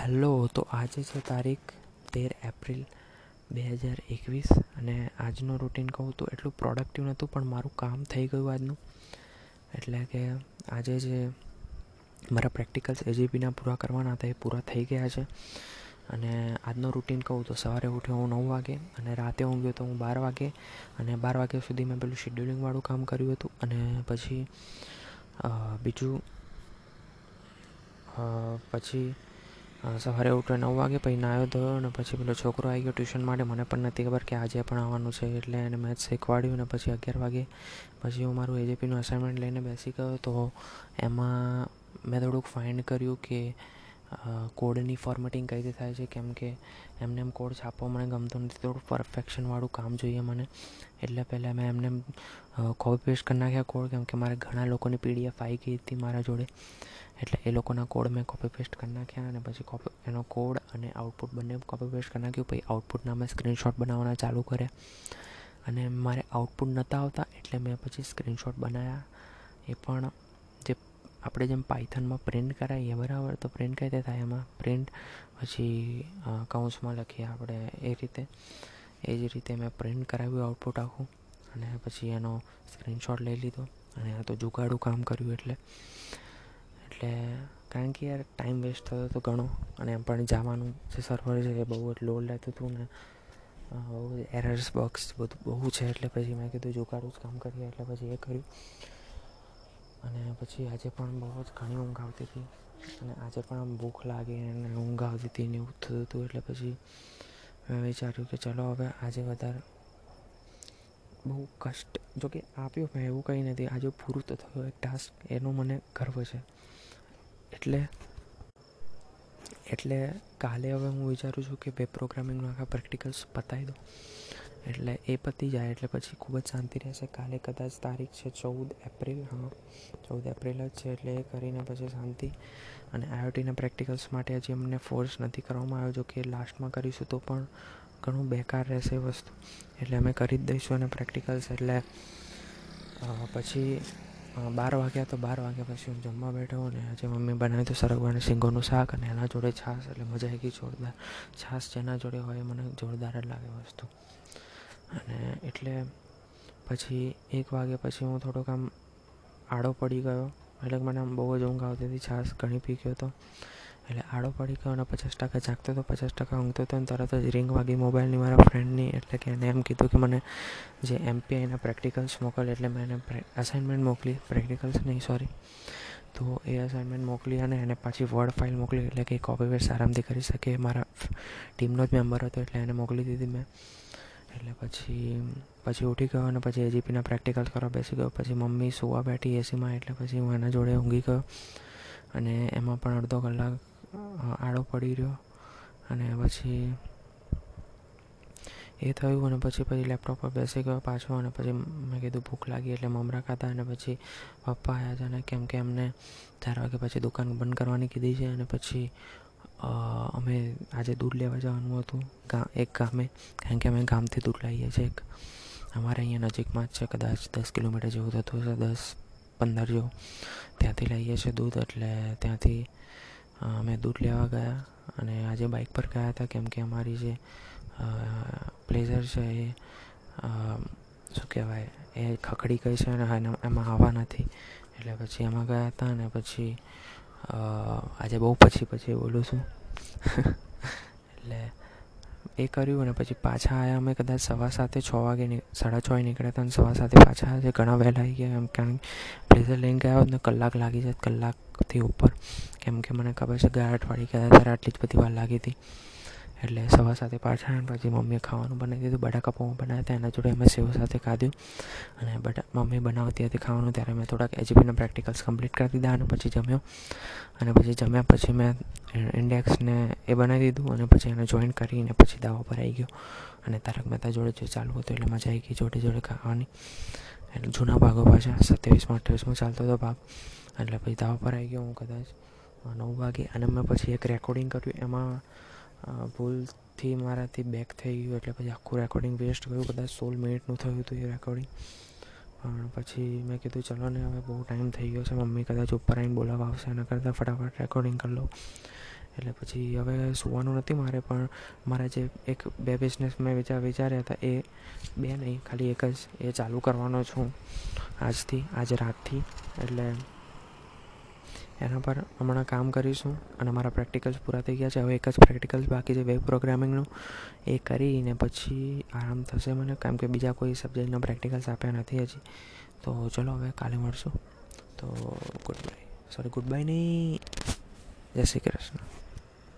Hello, તો આજે છે તારીખ તેર એપ્રિલ બે હજાર એકવીસ અને આજનું રૂટિન કહું તો એટલું પ્રોડક્ટિવ નહોતું, પણ મારું કામ થઈ ગયું આજનું. એટલે કે આજે જે મારા પ્રેક્ટિકલ્સ એજીપીના પૂરા કરવાના હતા એ પૂરા થઈ ગયા છે. અને આજનો રૂટિન કહું તો સવારે ઉઠ્યો હું નવ વાગે અને રાતે ઊંઘ્યો તો હું બાર વાગે અને બાર વાગ્યા સુધી મેં પેલું શેડ્યુલિંગવાળું કામ કર્યું હતું. અને પછી બીજું પછી સવારે ઉઠ્યો નવ વાગે, પછી નાહ્યો ધોયો અને પછી પેલો છોકરો આવી ગયો ટ્યુશન માટે. મને પણ નથી ખબર કે આજે પણ આવવાનું છે એટલે એને મેથ્સ શીખવાડ્યું ને પછી અગિયાર વાગે પછી હું મારું એજેપીનું અસાઇનમેન્ટ લઈને બેસી ગયો તો એમાં મેં થોડુંક ફાઇન્ડ કર્યું કે કોડની ફોર્મેટિંગ કઈ રીતે થાય છે, કેમ કે એમને એમ કોડ છાપવો મને ગમતો નથી. થોડું પરફેક્શનવાળું કામ જોઈએ મને. એટલે પહેલાં મેં એમને કોપી પેસ્ટ કરી નાખ્યા કોડ કેમ કે મારે ઘણા લોકોની પીડીએફ આવી ગઈ હતી મારા જોડે. એટલે એ લોકોના કોડ મેં કોપી પેસ્ટ કરી નાખ્યા અને પછી કોપી એનો કોડ અને આઉટપુટ બંને કોપી પેસ્ટ કરી નાખ્યું. પછી આઉટપુટના મેં સ્ક્રીનશોટ બનાવવાના ચાલુ કર્યા. અને મારે આઉટપુટ નહોતા આવતા એટલે મેં પછી સ્ક્રીનશોટ બનાવ્યા એ પણ આપણે જેમ પાયથનમાં પ્રિન્ટ કરાવીએ બરાબર. તો પ્રિન્ટ કઈ રીતે થાય? એમાં પ્રિન્ટ પછી કૌંસમાં લખીએ આપણે એ રીતે. એ જ રીતે મેં પ્રિન્ટ કરાવ્યું આઉટપુટ આખું. અને પછી એનો સ્ક્રીનશોટ લઈ લીધો. અને આ તો જુગાડું કામ કર્યું એટલે. એટલે કારણ કે યાર ટાઈમ વેસ્ટ થતો હતો ઘણો. અને એમ પણ જવાનું જે સર્વર છે એ બહુ જ લોડ લેતું હતું ને બહુ એરર્સ બોક્સ બધું, બહુ છે. એટલે પછી મેં કીધું જુગાડું જ કામ કરીએ. એટલે પછી એ કર્યું. અને પછી આજે પણ બહુ જ ઘણી ઊંઘ આવતી હતી. અને આજે પણ આમ ભૂખ લાગી અને ઊંઘ આવતી હતી ને એવું થતું હતું એટલે પછી મેં વિચાર્યું કે ચલો હવે આજે વધારે બહુ કષ્ટ જોકે આપ્યું મેં એવું કંઈ નથી. આજે પૂરું તો થયું, એક ટાસ્ક એનો મને ગર્વ છે. એટલે એટલે કાલે હવે હું વિચારું છું કે બે પ્રોગ્રામિંગનું આખા પ્રેક્ટિકલ્સ પતાવી દઉં. એટલે એ પતી જાય એટલે પછી ખૂબ જ શાંતિ રહેશે. કાલે કદાચ તારીખ છે ચૌદ એપ્રિલ, હા. ચૌદ એપ્રિલ જ છે એટલે એ કરીને પછી શાંતિ. અને આઈઓટીના પ્રેક્ટિકલ્સ માટે હજી અમને ફોર્સ નથી કરવામાં આવ્યો જો કે લાસ્ટમાં કરીશું તો પણ ઘણું બેકાર રહેશે વસ્તુ. એટલે અમે કરી જ દઈશું અને પ્રેક્ટિકલ્સ એટલે પછી બાર વાગ્યા તો બાર વાગ્યા પછી હું જમવા બેઠો અને આજે મમ્મી બનાવ્યું હતું સરગવાની સિંગોનું શાક અને એના જોડે છાશ. એટલે મજા આવી ગઈ જોરદાર. છાશ જેના જોડે હોય મને જોરદાર જ લાગે વસ્તુ. અને એટલે પછી એક વાગ્યા પછી હું થોડોક આમ આડો પડી ગયો. એટલે મને આમ બહુ જ ઊંઘ આવતી હતી, છાશ ઘણી પી ગયો હતો. એટલે આડો પડી ગયો અને પચાસ ટકા જાગતો હતો, પચાસ ટકા ઊંઘતો હતો અને તરત જ રિંગ વાગી મોબાઈલની મારા ફ્રેન્ડની એટલે કે એને એમ કીધું કે મને જે એમપીઆઈના પ્રેક્ટિકલ્સ મોકલ, એટલે મેં એને અસાઇનમેન્ટ મોકલી. પ્રેક્ટિકલ્સ નહીં સોરી તો એ અસાઇનમેન્ટ મોકલી અને એને પાછી વર્ડ ફાઇલ મોકલી, એટલે કે કોપી પેસ્ટ આરામથી કરી શકે. મારા ટીમનો જ મેમ્બર હતો, એટલે એને મોકલી દીધી મેં. એટલે પછી પછી ઉઠી ગયો અને પછી એજીપીના પ્રેક્ટિકલ કરવા બેસી ગયો. પછી મમ્મી સુવા બેઠી એસીમાં એટલે પછી હું એના જોડે ઊંઘી ગયો. અને એમાં પણ અડધો કલાક આડો પડી રહ્યો. અને પછી એ થયું અને પછી પછી લેપટોપ પર બેસી ગયો પાછો. અને પછી મેં કીધું ભૂખ લાગી એટલે મમરા ખાતા અને પછી પપ્પા આવ્યા છે અને કેમ કે એમને ચાર વાગે પછી દુકાન બંધ કરવાની કીધી છે. અને પછી અમે આજે દૂધ લેવા જવાનું હતું. એક ગામે, કારણ કે અમે ગામથી દૂધ લાવીએ છીએ. એક અમારે અહીંયા નજીકમાં જ છે, કદાચ દસ કિલોમીટર જેવું થતું હશે, દસ, પંદર જેવું. ત્યાંથી લઈએ છીએ દૂધ, એટલે ત્યાંથી અમે દૂધ લેવા ગયા. અને આજે બાઇક પર ગયા હતા, કેમ કે અમારી જે પ્લેઝર છે એ શું કહેવાય, એ ખખડી ગઈ છે અને એમાં હવા નથી. એટલે પછી એમાં ગયા હતા અને પછી આજે બહુ પછી પછી બોલું છું. એટલે એ કર્યું અને પછી પાછા આવ્યા અમે કદાચ સવા સાતે, છ વાગે સાડા છ નીકળ્યા હતા અને સવા સાતે પાછા આવ્યા ઘણા વહેલા આવી ગયા. એમ કારણ બ્લેઝર લઈને ગયા હોત ને કલાક લાગી જાય કલાકથી ઉપર. કેમ કે મને ખબર છે ગયા અઠવાડિયે ગયા ત્યારે આટલી જ બધી વાર લાગી હતી. એટલે સવા સાથે આવ્યા પછી મમ્મીએ ખાવાનું બનાવી દીધું, બટાકા પૌવા બનાવ્યા હતા, એના જોડે અમે સેવ સાથે ખાધું. અને બટા, મમ્મી બનાવતી હતી ખાવાનું, ત્યારે મેં થોડાક એજીપીના પ્રેક્ટિકલ્સ કમ્પ્લીટ કરી દીધા અને પછી જમ્યો. અને પછી જમ્યા, પછી મેં ઇન્ડેક્સને એ બનાવી દીધું અને પછી એને જોઈન કરીને પછી દાવા પર આવી ગયો. અને તારક મહેતા જોડે જે ચાલુ હતું એટલે મજા આવી ગઈ જોડે જોડે ખાવાની. એટલે જૂના ભાગો પાછા સત્યાવીસમાં, અઠ્યાવીસમાં ચાલતો હતો ભાગ. એટલે પછી દાવા પર આવી ગયો હું કદાચ નવ વાગે. અને મેં પછી એક રેકોર્ડિંગ કર્યું. એમાં ભૂલથી મારાથી બેક થઈ ગયું એટલે પછી આખું રેકોર્ડિંગ વેસ્ટ ગયું કદાચ સોળ મિનિટનું થયું હતું એ રેકોર્ડિંગ પણ પછી મેં કીધું, ચલો ને, હવે બહુ ટાઈમ થઈ ગયો છે. મમ્મી કદાચ ઉપર આવીને બોલાવવા આવશે એના કરતાં ફટાફટ રેકોર્ડિંગ કરી લઉં. એટલે પછી હવે સુવાનું નથી મારે, પણ મારા જે એક, બે બિઝનેસ મેં વિચાર, વિચાર્યા હતા, એ બે નહીં, ખાલી એક જ. એ ચાલુ કરવાનો છું આજથી, આજે રાતથી. એટલે એના પર હમણાં કામ કરીશું અને મારા પ્રેક્ટિકલ્સ પૂરા થઈ ગયા છે. હવે એક જ પ્રેક્ટિકલ્સ બાકી છે વેબ પ્રોગ્રામિંગનું એ કરીને પછી આરામ થશે મને, કેમ કે બીજા કોઈ સબ્જેક્ટના પ્રેક્ટિકલ્સ આપ્યા નથી હજી. તો ચલો હવે કાલે મળશું. તો good bye sorry good bye નહીં. જય શ્રી કૃષ્ણ.